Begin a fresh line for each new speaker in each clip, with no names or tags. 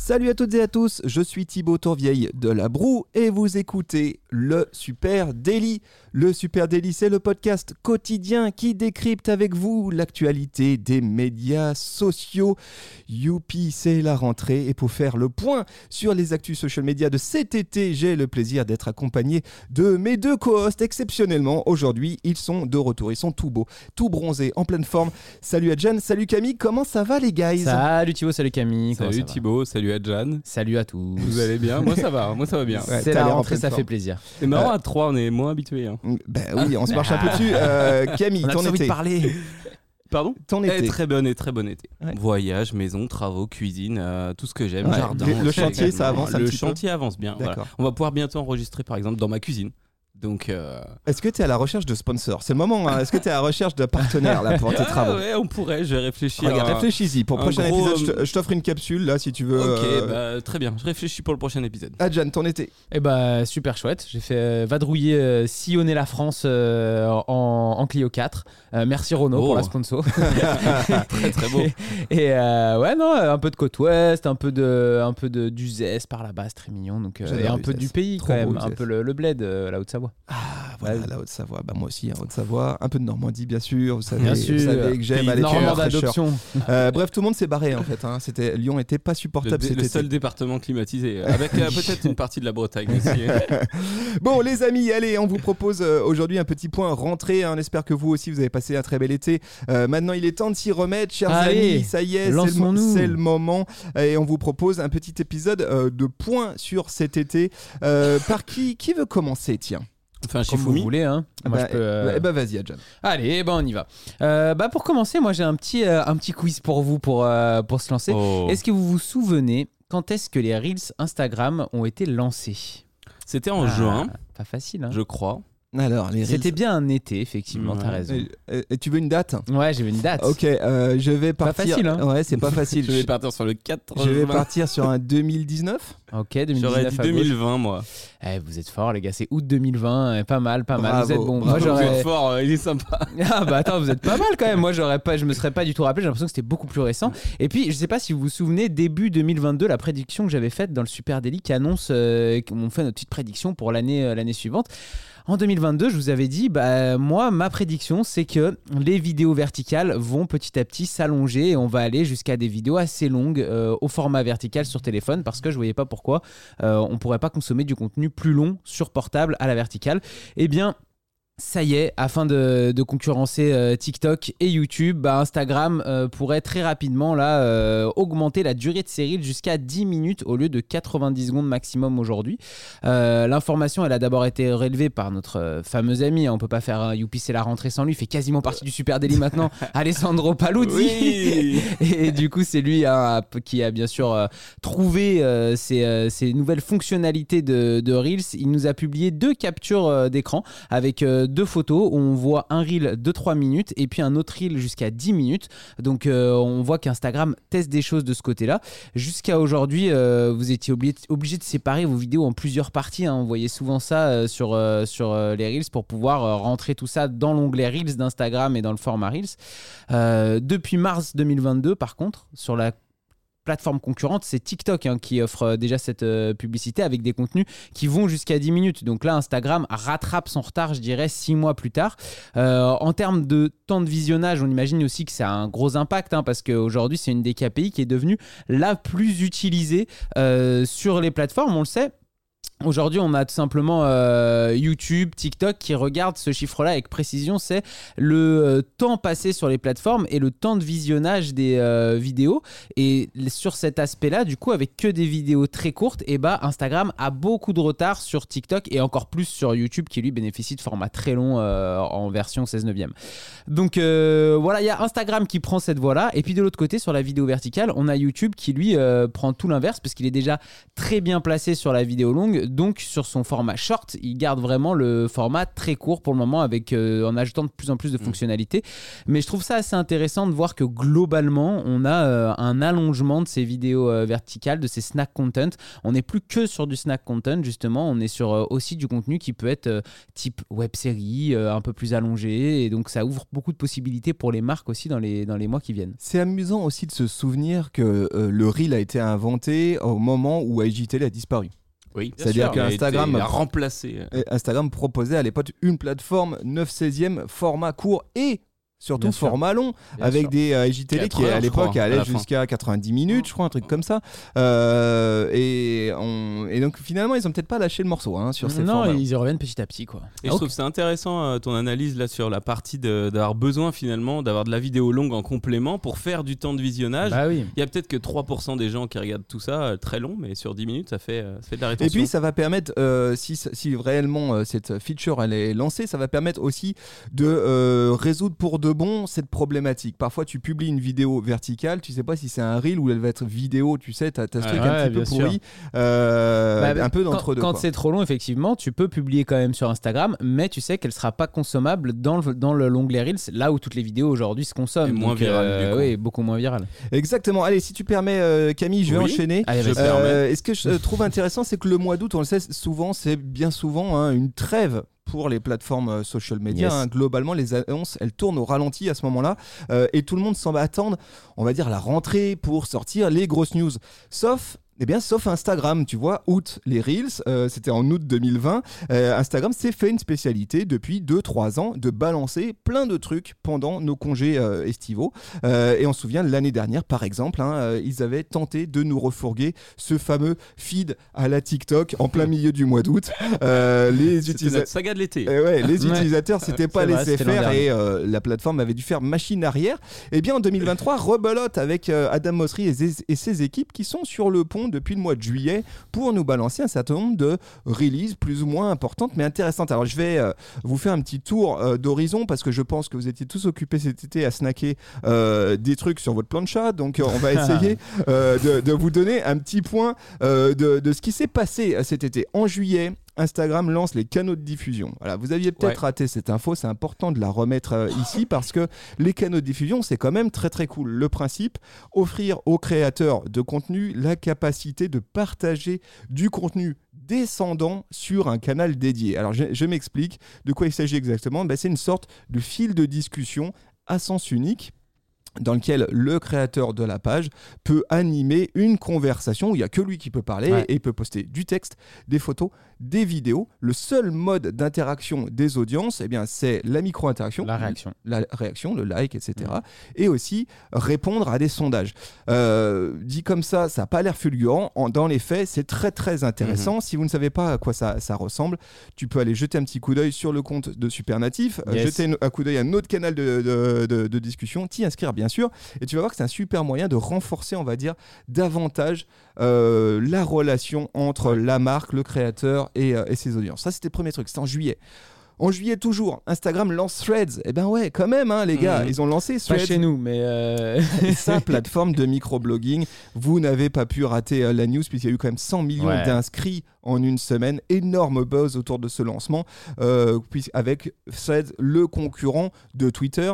Salut à toutes et à tous, je suis Thibaut Tourvieille de La Broue et vous écoutez le Super Daily. Le Super Daily, c'est le podcast quotidien qui décrypte avec vous l'actualité des médias sociaux. Youpi, c'est la rentrée et pour faire le point sur les actus social media de cet été, j'ai le plaisir d'être accompagné de mes deux co-hosts exceptionnellement. Aujourd'hui, ils sont de retour, ils sont tout beaux, tout bronzés, en pleine forme. Salut Adjan, salut Camille, comment ça va les guys?
Salut Thibaut, salut Camille. comment
Salut
ça va?
Salut Adjan.
Salut à tous.
Vous allez bien? Moi ça va, moi ça va bien.
Ouais,
C'est la rentrée, ça fait plaisir.
C'est marrant, à 3, on est moins habitués. Hein.
Ben oui, on se marche un peu dessus. Euh, Camille,
On a
ton
envie de
été.
parler.
Pardon?
Ton
Eh,
été.
Très bon et très bon été.
Ouais.
Voyage, maison, travaux, cuisine, euh, tout ce que j'aime,
Ouais,
jardin.
le- chantier, ça avance un
Le
petit peu
chantier avance bien. voilà.
D'accord.
On va pouvoir bientôt enregistrer par exemple dans ma cuisine. Donc euh,
Est-ce que tu es à la recherche de sponsors? C'est le moment. hein. Est-ce que tu es à la recherche de partenaires là, pour tes
ah
travaux?
ouais, on pourrait, je vais réfléchir.
Regarde, réfléchis-y. Pour le prochain
gros,
épisode, je
euh,
je t'offre une capsule là si tu veux.
Ok,
euh,
bah, très bien, je réfléchis pour le prochain épisode.
Adjan, ton été.
Eh bah super chouette. J'ai fait euh, vadrouiller, euh, sillonner la France euh, en, en Clio 4. Euh, merci Renault
Oh.
pour la sponsor.
Très très beau.
Et euh, ouais non, un peu de côte ouest, un peu de, un peu de d'Uzès par là-bas, c'est très mignon. Donc euh, et un peu du pays
Trop
quand
beau,
même, un peu le, le bled, euh, la Haute-Savoie.
Ah voilà,
Ouais.
la Haute-Savoie. Bah, moi aussi, hein, Haute-Savoie. Un peu de Normandie, bien sûr. Vous savez,
Bien
vous
sûr.
savez que j'aime aller
d'adoption.
Euh, bref, tout le monde s'est barré en fait. hein. C'était Lyon était pas
Le,
supportable cet
le
été.
seul département climatisé, avec euh, peut-être une partie de la Bretagne aussi.
Bon, les amis, allez, on vous propose euh, aujourd'hui un petit point rentrée. hein. On espère que vous aussi, vous avez passé un très bel été. Euh, maintenant, il est temps de s'y remettre, chers
Allez,
amis. Ça y est, c'est le, le moment. Et on vous propose un petit épisode euh, de points sur cet été. Euh, par qui Qui veut commencer, tiens?
Enfin,
Comme vous voulez, hein. Moi,
bah,
je peux, euh,
eh bah, vas-y, Adjan.
Allez, ben on y va. Euh, bah pour commencer, moi j'ai un petit, euh, un petit quiz pour vous pour, euh, pour se lancer.
Oh.
Est-ce que vous vous souvenez quand est-ce que les Reels Instagram ont été lancés?
C'était en
Ah,
juin,
Pas facile, hein
je crois.
Alors, les
C'était bien un été, effectivement,
Ouais.
t'as raison.
Et, et- et tu veux une date?
Ouais, j'ai vu une date.
Ok, euh, je vais
Pas
partir.
facile, hein.
Ouais, c'est pas facile.
Je vais partir sur le 4
Je vais partir sur un 2019.
Ok, 2019
J'aurais dit
à gauche.
2020, moi.
Eh, vous êtes forts, les gars, c'est août 2020, eh, pas mal, pas mal.
Bravo,
vous êtes
bravo.
Moi
Vous
j'aurais.
êtes fort, euh, il est sympa.
Ah bah attends, vous êtes pas mal quand même. Moi j'aurais pas, je me serais pas du tout rappelé. J'ai l'impression que c'était beaucoup plus récent. Et puis je sais pas si vous vous souvenez, début 2022, la prédiction que j'avais faite dans le Super Daily qui annonce, euh, qu'on fait notre petite prédiction pour l'année euh, l'année suivante. En 2022, je vous avais dit, bah moi ma prédiction c'est que les vidéos verticales vont petit à petit s'allonger et on va aller jusqu'à des vidéos assez longues euh, au format vertical sur téléphone parce que je voyais pas pourquoi euh, on pourrait pas consommer du contenu plus long sur portable à la verticale. Eh bien ça y est, afin de, de concurrencer euh, TikTok et YouTube, bah, Instagram euh, pourrait très rapidement là euh, augmenter la durée de ses reels jusqu'à 10 minutes au lieu de 90 secondes maximum aujourd'hui. L'information, elle a d'abord été relevée par notre fameux ami. hein, on peut pas faire un Youpi, c'est la rentrée sans lui. Il fait quasiment partie du Super Daily maintenant. Alessandro Paluzzi.
Oui.
Et du coup, c'est lui hein, qui a bien sûr trouvé ces, ces nouvelles fonctionnalités de, de Reels. Il nous a publié deux captures d'écran avec deux photos où on voit un Reel de 3 minutes et puis un autre Reel jusqu'à 10 minutes. Donc, euh, on voit qu'Instagram teste des choses de ce côté-là. Jusqu'à aujourd'hui, euh, vous étiez obligé, de séparer vos vidéos en plusieurs parties. hein. On voyait souvent ça euh, sur, sur les Reels pour pouvoir rentrer tout ça dans l'onglet Reels d'Instagram et dans le format Reels. Depuis mars 2022, par contre, sur la plateforme concurrente, c'est TikTok hein, qui offre euh, déjà cette euh, publicité avec des contenus qui vont jusqu'à 10 minutes. Donc là, Instagram rattrape son retard, je dirais, 6 mois plus tard. Euh, en termes de temps de visionnage, on imagine aussi que ça a un gros impact hein, parce qu'aujourd'hui, c'est une des KPI qui est devenue la plus utilisée sur les plateformes, on le sait. Aujourd'hui, on a tout simplement euh, YouTube, TikTok qui regardent ce chiffre-là avec précision. C'est le euh, temps passé sur les plateformes et le temps de visionnage des euh, vidéos. Et sur cet aspect-là, du coup, avec que des vidéos très courtes, et bah, Instagram a beaucoup de retard sur TikTok et encore plus sur YouTube qui lui bénéficie de formats très longs en version 16 neuvième. Donc voilà, il y a Instagram qui prend cette voie-là. Et puis de l'autre côté, sur la vidéo verticale, on a YouTube qui lui prend tout l'inverse parce qu'il est déjà très bien placé sur la vidéo longue. Donc sur son format short, il garde vraiment le format très court pour le moment avec euh, en ajoutant de plus en plus de
Mm.
fonctionnalités. Mais je trouve ça assez intéressant de voir que globalement, on a euh, un allongement de ces vidéos euh, verticales, de ces snack content. On n'est plus que sur du snack content justement, on est sur aussi du contenu qui peut être type web série, un peu plus allongé et donc ça ouvre beaucoup de possibilités pour les marques aussi dans les dans les mois qui viennent.
C'est amusant aussi de se souvenir que le reel a été inventé au moment où IGTV a disparu.
Oui.
C'est-à-dire
a
qu'Instagram-
été remplacé.
Et Instagram proposait à l'époque une plateforme 9 16e format court et surtout
Bien sûr.
format long
Bien
avec
sûr.
des euh,
Quatre
qui à
heures,
l'époque allaient jusqu'à 90 minutes je crois un truc comme ça Euh, et, on- et donc finalement ils ont peut-être pas lâché le morceau hein, sur ces
non,
formats longs.
ils y reviennent petit à petit quoi.
Et je trouve c'est intéressant euh, ton analyse là sur la partie d'avoir besoin finalement d'avoir de la vidéo longue en complément pour faire du temps de visionnage.
Bah oui.
Il y a peut-être que 3% des gens qui regardent tout ça euh, très long, mais sur 10 minutes, ça fait, euh, ça fait de la
Et
rétention.
puis ça va permettre, euh, si, si réellement euh, cette feature elle est lancée, ça va permettre aussi de euh, résoudre pour de bon cette problématique. Parfois tu publies une vidéo verticale, tu sais pas si c'est un reel ou elle va être vidéo, tu sais, t'as as ce truc
Ouais,
un petit peu pourri, euh,
Bah,
un peu
quand-
d'entre deux.
Quand c'est trop long, effectivement, tu peux publier quand même sur Instagram, mais tu sais qu'elle sera pas consommable dans le dans le l'onglet Reels, là où toutes les vidéos aujourd'hui se consomment.
Et moins
Donc, euh,
du coup.
oui, beaucoup moins virales.
Exactement. Allez, si tu permets, euh, Camille, je vais
Oui.
enchaîner.
Allez,
Je
vas-y.
permets.
Et ce que je trouve intéressant, c'est que le mois d'août, on le sait souvent, c'est bien souvent hein, une trêve pour les plateformes euh, social media.
Yes.
hein. Globalement, les annonces, elles tournent au ralenti à ce moment-là. Euh, et tout le monde semble attendre, on va dire, la rentrée pour sortir les grosses news. Sauf. Eh bien, sauf Instagram, tu vois, août, les Reels, euh, c'était en août 2020. Euh, Instagram s'est fait une spécialité depuis 2-3 ans de balancer plein de trucs pendant nos congés euh, estivaux. Et on se souvient, l'année dernière, par exemple, hein, ils avaient tenté de nous refourguer ce fameux feed à la TikTok en plein milieu du mois d'août. Les utilisateurs.
saga de l'été.
Eh ouais, les utilisateurs s'étaient pas laissés faire et la plateforme avait dû faire machine arrière. Et bien en 2023, rebelote avec Adam Mosseri et ses équipes qui sont sur le pont depuis le mois de juillet pour nous balancer un certain nombre de releases plus ou moins importantes mais intéressantes. Alors je vais euh, vous faire un petit tour euh, d'horizon parce que je pense que vous étiez tous occupés cet été à snacker euh, des trucs sur votre plancha. Donc on va essayer de, de vous donner un petit point de, de ce qui s'est passé cet été. En juillet, Instagram lance les canaux de diffusion. Voilà, vous aviez peut-être
Ouais.
raté cette info, c'est important de la remettre euh, ici parce que les canaux de diffusion, c'est quand même très très cool. Le principe, offrir aux créateurs de contenu la capacité de partager du contenu descendant sur un canal dédié. Alors je, je m'explique de quoi il s'agit exactement? Ben, c'est une sorte de fil de discussion à sens unique dans lequel le créateur de la page peut animer une conversation où il n'y a que lui qui peut parler
Ouais.
et il peut poster du texte, des photos, des vidéos. Le seul mode d'interaction des audiences, eh bien, c'est la micro-interaction,
La réaction.
la réaction, le like, etc. Et aussi répondre à des sondages. Euh, dit comme ça, ça n'a pas l'air fulgurant. En- dans les faits, c'est très très intéressant.
Mhm.
Si vous ne savez pas à quoi ça, ça ressemble, tu peux aller jeter un petit coup d'œil sur le compte de Supernatif, euh,
Yes.
jeter un coup d'œil à un autre canal de, de- de- de discussion, t'y inscrire bien sûr, et tu vas voir que c'est un super moyen de renforcer, on va dire, davantage euh, la relation entre la marque, le créateur et, euh, et ses audiences. Ça, c'était le premier truc, c'était en juillet. En juillet toujours, Instagram lance Threads. Eh ben ouais, quand même, hein, les gars,
Mhm.
ils ont lancé
Pas
Threads
chez nous, mais euh,
sa plateforme de microblogging. Vous n'avez pas pu rater euh, la news puisqu'il y a eu quand même 100 millions
Ouais.
d'inscrits en une semaine. Énorme buzz autour de ce lancement euh, avec Threads, le concurrent de Twitter.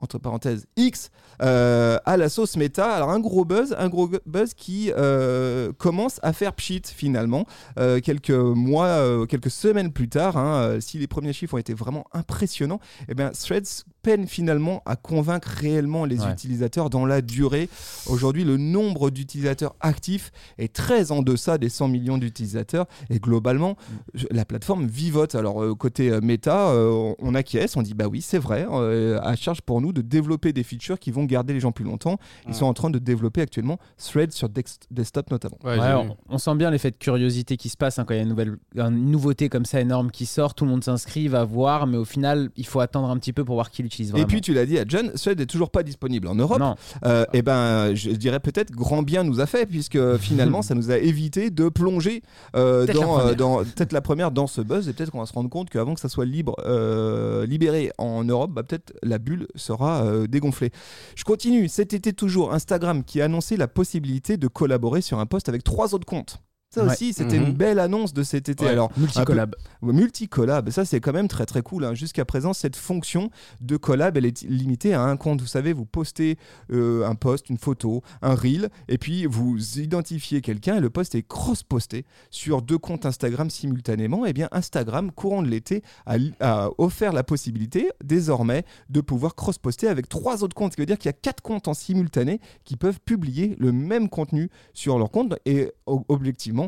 Entre parenthèses X euh, à la sauce méta. Alors un gros buzz, un gros buzz qui euh, commence à faire pchit finalement Euh, quelques mois, quelques semaines plus tard. hein, si les premiers chiffres ont été vraiment impressionnants, eh bien Threads peine finalement à convaincre réellement les
Ouais.
utilisateurs dans la durée. Aujourd'hui, le nombre d'utilisateurs actifs est très en deçà des 100 millions d'utilisateurs et globalement, je- la plateforme vivote. Alors euh, côté euh, méta, euh, on acquiesce, on dit bah oui, c'est vrai, euh, à charge pour nous de développer des features qui vont garder les gens plus longtemps. Ils
Ouais.
sont en train de développer actuellement Threads sur desktop notamment.
Ouais,
on sent bien l'effet de curiosité qui se passe hein, quand il y a une, nouvelle, une nouveauté comme ça énorme qui sort. Tout le monde s'inscrit, va voir, mais au final, il faut attendre un petit peu pour voir qui l'utilise
Et
vraiment.
puis tu l'as dit à John, Threads n'est toujours pas disponible en Europe.
non,
Euh, eh ben, je dirais peut-être grand bien nous a fait, puisque finalement, ça nous a évité de plonger euh,
la
dans, euh, dans peut-être la première dans ce buzz, et peut-être qu'on va se rendre compte qu'avant que ça soit libre, euh, libéré en Europe, bah, peut-être la bulle sera euh, dégonflée. Je continue. Cet été toujours, Instagram qui a annoncé la possibilité de collaborer sur un post avec trois autres comptes. Ça
Ouais.
aussi, c'était
Mhm.
une belle annonce de cet été.
Ouais.
Alors,
Multicollab.
Ouais, Multi-collab, ça c'est quand même très très cool. hein. Jusqu'à présent, cette fonction de collab, elle est limitée à un compte. Vous savez, vous postez euh, un post, une photo, un reel, et puis vous identifiez quelqu'un et le post est cross-posté sur deux comptes Instagram simultanément. Et bien Instagram, courant de l'été, a, a offert la possibilité désormais de pouvoir cross-poster avec trois autres comptes. Ce qui veut dire qu'il y a quatre comptes en simultané qui peuvent publier le même contenu sur leur compte et objectivement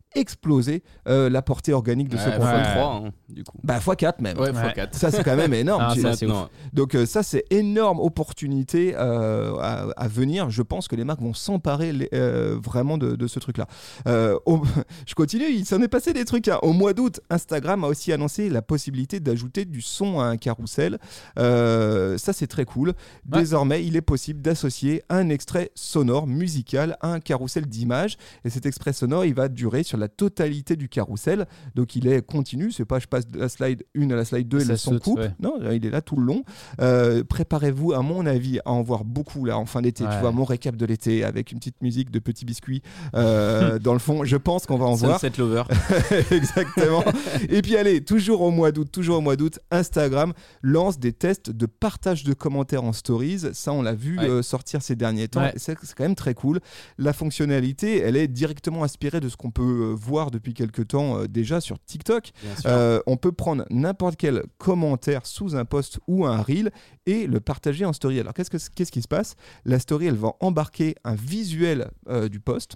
exploser euh, la portée organique de ce
Ouais,
compte.
fois
Ouais.
3, hein, du coup.
Bah x4 même.
Ouais,
Ouais.
fois 4.
Ça c'est quand même énorme.
Ah, ça,
Donc euh, ça c'est énorme opportunité euh, à, à venir. Je pense que les marques vont s'emparer euh, vraiment de, de ce truc-là. Euh, au- je continue. Il s'en est passé des trucs. hein. Au mois d'août, Instagram a aussi annoncé la possibilité d'ajouter du son à un carrousel. Euh, ça c'est très cool.
Ouais.
Désormais, il est possible d'associer un extrait sonore musical à un carrousel d'images. Et cet extrait sonore, il va durer sur la totalité du carrousel. Donc il est continu. C'est pas je passe de la slide 1 à la slide 2 et le son coupe.
ouais.
Non, il est là tout le long. Euh, Préparez-vous, à mon avis, à en voir beaucoup là en fin d'été. Tu vois, mon récap de l'été avec une petite musique de petits biscuits euh, dans le fond. Je pense qu'on va en voir.
Sunset Lover.
Exactement. Et puis allez, toujours au mois d'août, toujours au mois d'août, Instagram lance des tests de partage de commentaires en stories. Ça, on l'a vu
Ouais.
euh, sortir ces derniers temps. C'est quand même très cool. La fonctionnalité, elle est directement inspirée de ce qu'on peut voir depuis quelques temps euh, déjà sur TikTok. Euh, on peut prendre n'importe quel commentaire sous un post ou un reel et le partager en story. Alors qu'est-ce, que, qu'est-ce qui se passe? La story, elle va embarquer un visuel euh, du post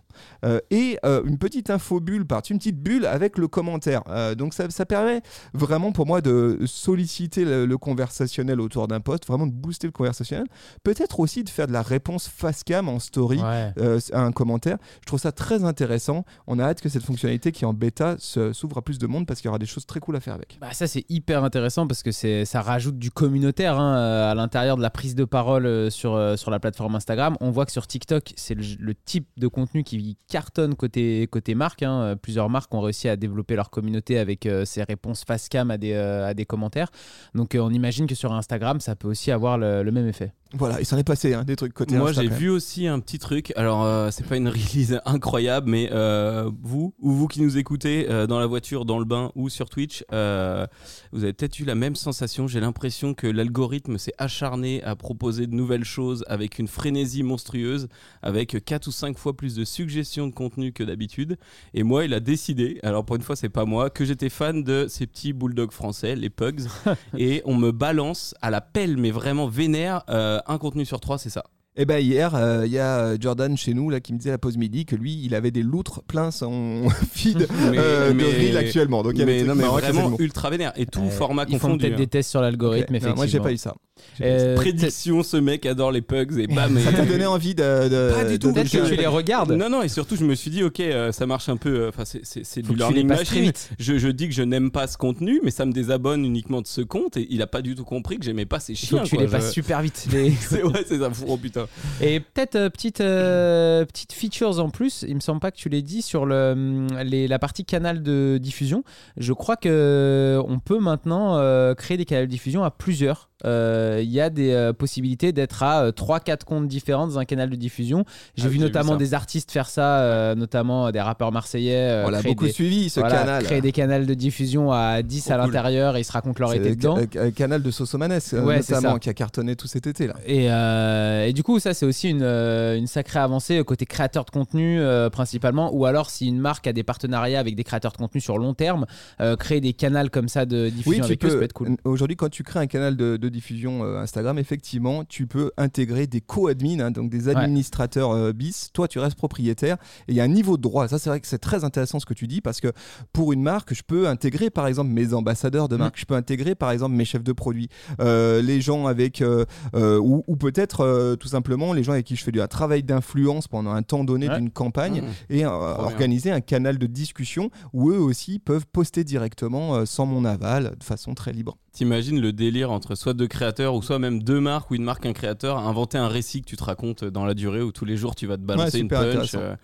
et une petite info bulle par-dessus, une petite bulle avec le commentaire. Donc ça, ça permet vraiment pour moi de solliciter le, le conversationnel autour d'un post, vraiment de booster le conversationnel. Peut-être aussi de faire de la réponse face cam en story
Ouais.
euh, à un commentaire. Je trouve ça très intéressant. On a hâte que cette fonctionnalité qui en bêta s'ouvre à plus de monde parce qu'il y aura des choses très cool à faire avec.
Bah ça c'est hyper intéressant parce que ça rajoute du communautaire hein, euh, à l'intérieur de la prise de parole euh, sur, euh, sur la plateforme Instagram. On voit que sur TikTok c'est le, type de contenu qui cartonne côté, côté marque. hein. Plusieurs marques ont réussi à développer leur communauté avec ces réponses face cam à des, à des commentaires. Donc on imagine que sur Instagram ça peut aussi avoir le même effet.
Voilà, il s'en est passé hein, des trucs côté
Moi, j'ai vu aussi un petit truc. Alors, euh, c'est pas une release incroyable, mais euh, vous ou vous qui nous écoutez euh, dans la voiture, dans le bain ou sur Twitch, vous avez peut-être eu la même sensation. J'ai l'impression que l'algorithme s'est acharné à proposer de nouvelles choses avec une frénésie monstrueuse, avec 4 ou 5 fois plus de suggestions de contenu que d'habitude. Et moi, il a décidé, alors pour une fois, c'est pas moi, que j'étais fan de ces petits bulldogs français, les pugs. et on me balance à la pelle, mais vraiment vénère, euh, un contenu sur trois, c'est ça.
Et ben hier, euh, il y a euh, Jordan chez nous là qui me disait à la pause midi que lui, il avait des loutres plein son feed
Mais-
euh,
mais-
de reel actuellement. Donc il y avait
mais
des
non, mais vraiment ultra vénère. Et tout
Euh,
format
Ils font
confondu.
peut-être
hein.
des tests sur l'algorithme
Ok. Non,
effectivement.
moi j'ai pas eu ça.
Euh,
Prédiction, ce mec adore les pugs et bam.
Ça t'a donné envie de. de-
Pas du tout.
de-
Peut-être que tu les regardes.
Non, non, et surtout, je me suis dit, ok, euh, ça marche un peu. euh, Enfin, c'est- c'est c'est
Faut
du learning machine. Je, je dis que je n'aime pas ce contenu, mais ça me désabonne uniquement de ce compte et il a pas du tout compris que j'aimais pas ces chiens.
que tu
quoi.
les passes super vite. les-
C'est ouais, c'est ça. Oh putain.
Et peut-être euh, euh, petite features en plus, il me semble pas que tu l'aies dit sur hum, la partie canal de diffusion. Je crois que euh, on peut maintenant créer des canaux de diffusion à plusieurs. Euh, Il y a des euh, possibilités d'être à 3-4 comptes différents dans un canal de diffusion. J'ai
Ah,
vu notamment des artistes faire ça, euh, notamment des rappeurs marseillais. euh,
On l'a beaucoup
des-
suivi ce
voilà,
canal.
Créer des canaux de diffusion à 10 à
cool.
l'intérieur et ils se racontent leur été
le
dedans.
euh, canal de Sosomanes euh,
Ouais,
notamment qui a cartonné tout cet été là.
Et, euh, et du coup, ça, c'est aussi une, euh, une sacrée avancée côté créateur de contenu, euh, principalement. Ou alors, si une marque a des partenariats avec des créateurs de contenu sur long terme, euh, créer des canaux comme ça de diffusion
Oui, tu
avec eux, ça peut être cool.
Aujourd'hui, quand tu crées un canal de, de diffusion euh, Instagram, effectivement, tu peux intégrer des co-admins, hein, donc des administrateurs euh, bis. Toi, tu restes propriétaire et il y a un niveau de droit. Ça, c'est vrai que c'est très intéressant ce que tu dis parce que pour une marque, je peux intégrer par exemple mes ambassadeurs de marque, je peux intégrer par exemple mes chefs de produits, euh, les gens avec euh, euh, ou, ou peut-être euh, tout simplement les gens avec qui je fais du un travail d'influence pendant un temps donné
Ouais.
d'une campagne
Mmh.
et euh,
bien.
organiser un canal de discussion où eux aussi peuvent poster directement euh, sans mon aval de façon très libre.
T'imagines le délire entre soit deux créateurs ou soit même deux marques ou une marque un créateur, inventer un récit que tu te racontes dans la durée où tous les jours tu vas te balancer
Ouais,
une punch. euh,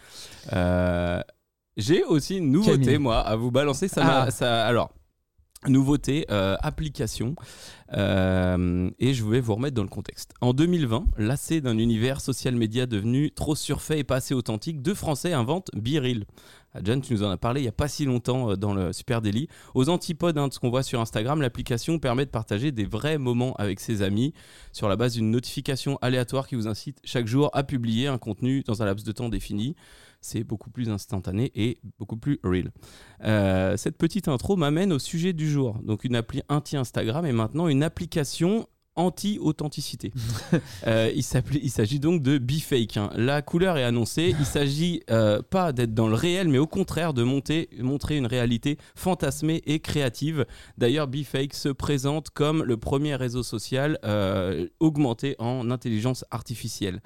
euh, J'ai aussi une nouveauté
Camille.
moi à vous balancer. Ça m'a-
Ah.
ça, alors nouveauté euh, application euh, et je vais vous remettre dans le contexte. En 2020, lassé d'un univers social média devenu trop surfait et pas assez authentique, deux Français inventent BeReal. John, tu nous en as parlé il n'y a pas si longtemps euh, dans le Super Daily. Aux antipodes hein, de ce qu'on voit sur Instagram, l'application permet de partager des vrais moments avec ses amis sur la base d'une notification aléatoire qui vous incite chaque jour à publier un contenu dans un laps de temps défini. C'est beaucoup plus instantané et beaucoup plus real. Euh, cette petite intro m'amène au sujet du jour. Donc une appli anti-Instagram et maintenant une application anti-authenticité. Euh, il s'agit donc de BeFake. hein. La couleur est annoncée. Il s'agit euh, pas d'être dans le réel, mais au contraire de montrer une réalité fantasmée et créative. D'ailleurs, BeFake se présente comme le premier réseau social euh, augmenté en intelligence artificielle.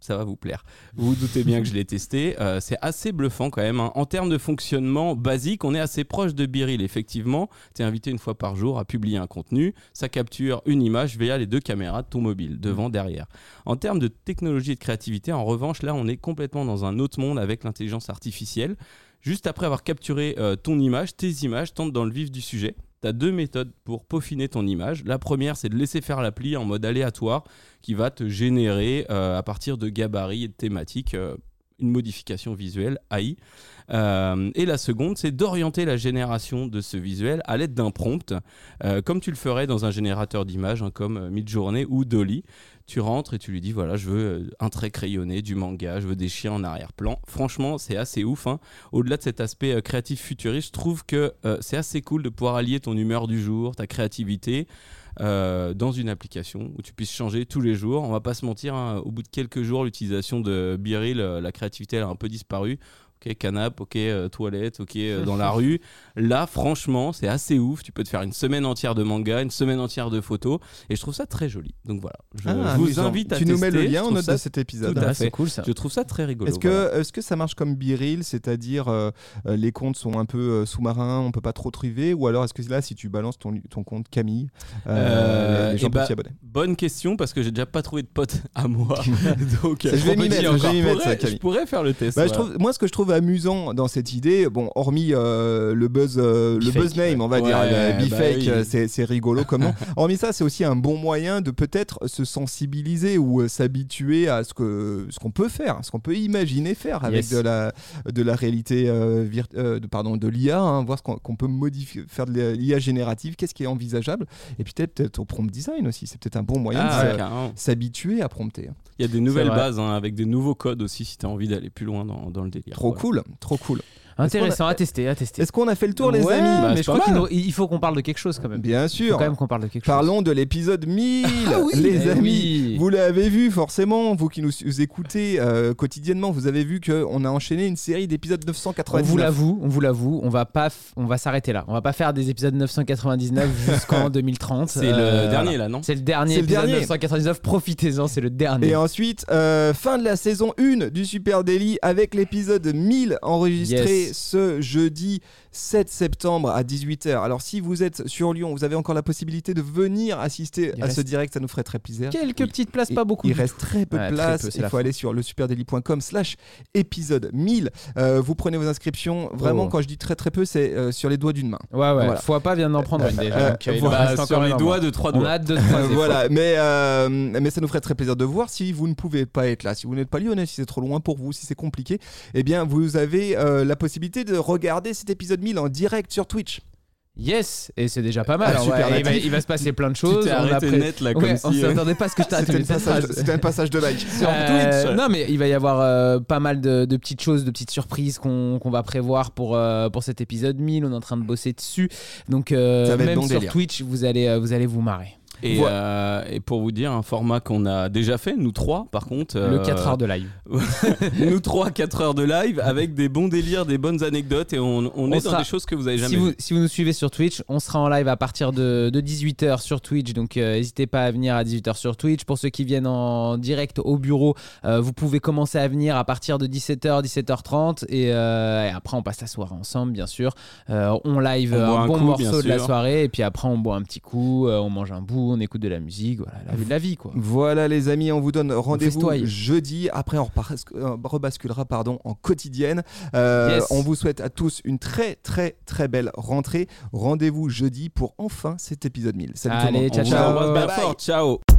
Ça va vous plaire. Vous doutez bien que je l'ai testé. Euh, c'est assez bluffant quand même. hein. En termes de fonctionnement basique, on est assez proche de Biril. Effectivement, tu es invité une fois par jour à publier un contenu. Ça capture une image via les deux caméras de ton mobile, devant, derrière. En termes de technologie et de créativité, en revanche, là, on est complètement dans un autre monde avec l'intelligence artificielle. Juste après avoir capturé euh, ton image, tes images tentent dans le vif du sujet. Tu as deux méthodes pour peaufiner ton image. La première, c'est de laisser faire l'appli en mode aléatoire qui va te générer euh, à partir de gabarits et de thématiques euh, une modification visuelle AI. Euh, et la seconde, c'est d'orienter la génération de ce visuel à l'aide d'un prompt, euh, comme tu le ferais dans un générateur d'images hein, comme euh, Midjourney ou Dolly. Tu rentres et tu lui dis voilà, je veux un trait crayonné, du manga, je veux des chiens en arrière-plan. Franchement, c'est assez ouf. hein. Au-delà de cet aspect créatif futuriste, je trouve que c'est assez cool de pouvoir allier ton humeur du jour, ta créativité, euh, dans une application où tu puisses changer tous les jours. On va pas se mentir, hein, au bout de quelques jours, l'utilisation de Biril, euh, la créativité elle a un peu disparu. Ok, canap, ok, euh, toilette, ok, euh, dans la rue. Là, franchement, c'est assez ouf. Tu peux te faire une semaine entière de manga, une semaine entière de photos, et je trouve ça très joli. Donc voilà, je,
Ah,
vous
amusant.
invite à
Tu nous mets le lien en note
ça-
de cet épisode.
tout à
Ah,
fait.
c'est cool ça.
Je trouve ça très rigolo.
Est-ce que,
voilà.
est-ce que ça marche comme Biril, c'est-à-dire euh, euh, les comptes sont un peu euh, sous-marins, on peut pas trop triver, ou alors est-ce que là, si tu balances ton, ton compte Camille, euh,
Euh,
les gens
eh
peuvent
bah,
s'y abonner?
Bonne question parce que j'ai déjà pas trouvé de pote à moi. Donc,
Je vais m'y mettre, je
pourrais- faire le test.
Bah, je
voilà.
trouve, moi, ce que je trouve amusant dans cette idée, bon, hormis euh, le buzz, euh, le buzz name, on va
ouais.
dire,
Ouais,
le
bah
Bifake,
oui.
euh, c'est, rigolo comme nom. hormis ça, c'est aussi un bon moyen de peut-être se sensibiliser ou euh, s'habituer à ce que ce qu'on peut faire, ce qu'on peut imaginer faire avec
Yes.
de la de la réalité, euh, virt- euh, de, pardon, de l'IA, hein, voir ce qu'on, peut modifier, faire de l'IA générative, qu'est-ce qui est envisageable, et puis peut-être, peut-être au prompt design aussi, c'est peut-être un bon moyen
Ah,
de s'habituer à prompter.
Il y a des nouvelles bases hein, avec des nouveaux codes aussi si tu as envie d'aller plus loin dans, dans le délire.
Trop. Cool, trop cool.
Intéressant à tester, à tester.
Est-ce qu'on a fait le tour, les
Ouais,
amis
Bah,
mais je crois qu'il faut qu'on parle de quelque chose quand même.
Bien
Il
sûr.
faut quand même qu'on parle de quelque chose.
Parlons de l'épisode 1000, les
Eh
amis.
oui.
Vous l'avez vu forcément, vous qui nous écoutez euh, quotidiennement, vous avez vu qu'on a enchaîné une série d'épisodes
On
999.
vous l'avoue, on vous l'avoue, on va pas, on va s'arrêter là. On va pas faire des épisodes 999 jusqu'en 2030.
C'est
Euh,
le dernier
voilà.
là, non
C'est le dernier
C'est le
épisode
dernier.
999. Profitez-en, c'est le dernier.
Et ensuite, euh, fin de la saison 1 du Super Daily avec l'épisode 1000 enregistré
Yes.
Ce jeudi 7 septembre à 18h. Alors si vous êtes sur Lyon, vous avez encore la possibilité de venir assister
Il
à ce direct, ça nous ferait très plaisir.
Quelques petites places, pas beaucoup.
Il
du
reste très peu
Ouais,
de
très
place.
peu, c'est
Il faut
fin.
aller sur le superdaily.com slash épisode 1000. Euh, vous prenez vos inscriptions. Vraiment,
Oh.
quand je dis très très peu, c'est euh, sur les doigts d'une main.
Ouais, ouais.
Voilà.
Fois pas vient d'en prendre une déjà.
Euh,
donc, il
voilà,
reste encore
sur les doigts de trois
On
doigts.
a hâte de se croiser.
voilà, mais, euh, mais ça nous ferait très plaisir de voir si vous ne pouvez pas être là, si vous n'êtes pas lyonnais, si c'est trop loin pour vous, si c'est compliqué, eh bien vous avez euh, la possibilité de regarder cet épisode 1000 en direct sur Twitch.
Yes, et c'est déjà pas mal.
Ah, super
ouais. il, va,
natif.
il va se passer plein de
Tu
choses.
t'es
On a
arrêté
pré-
net là comme
Ouais, on
si. euh,
s'attendait pas à ce que je
C'était un, passage de- c'était un passage de like.
Sur
Euh,
Twitch.
Non, mais il va y avoir euh, pas mal de, de petites choses, de petites surprises qu'on va prévoir pour, euh, pour cet épisode 1000. On est en train de bosser dessus. Donc, euh, même
bon
sur
délire.
Twitch, vous allez, euh, vous allez vous marrer.
Et,
Voilà.
euh, et pour vous dire, un format qu'on a déjà fait, nous trois, par contre.
Le
euh,
4 heures de live.
nous trois, 4 heures de live avec des bons délires, des bonnes anecdotes et on, on, est
sera-
dans des choses que vous avez jamais
Si vous,
vues.
si vous nous suivez sur Twitch, on sera en live à partir de, de 18h sur Twitch. Donc, euh, n'hésitez pas à venir à 18h sur Twitch. Pour ceux qui viennent en direct au bureau, euh, vous pouvez commencer à venir à partir de 17h, 17h30. Et, euh, et après, on passe la soirée ensemble, bien sûr. Euh, on live
On
un bon
coup,
morceau de la soirée. Et puis après, on boit un petit coup, euh, on mange un bout, on écoute de la musique. Voilà, la, la vie, quoi.
Voilà les amis, on vous donne rendez-vous jeudi. Après, on euh, rebasculera pardon, en quotidienne. Euh,
Yes.
On vous souhaite à tous une très très très belle rentrée. Rendez-vous jeudi pour enfin cet épisode 1000. Salut tout le
Allez,
monde.
ciao, ciao.
Bye.
Ciao.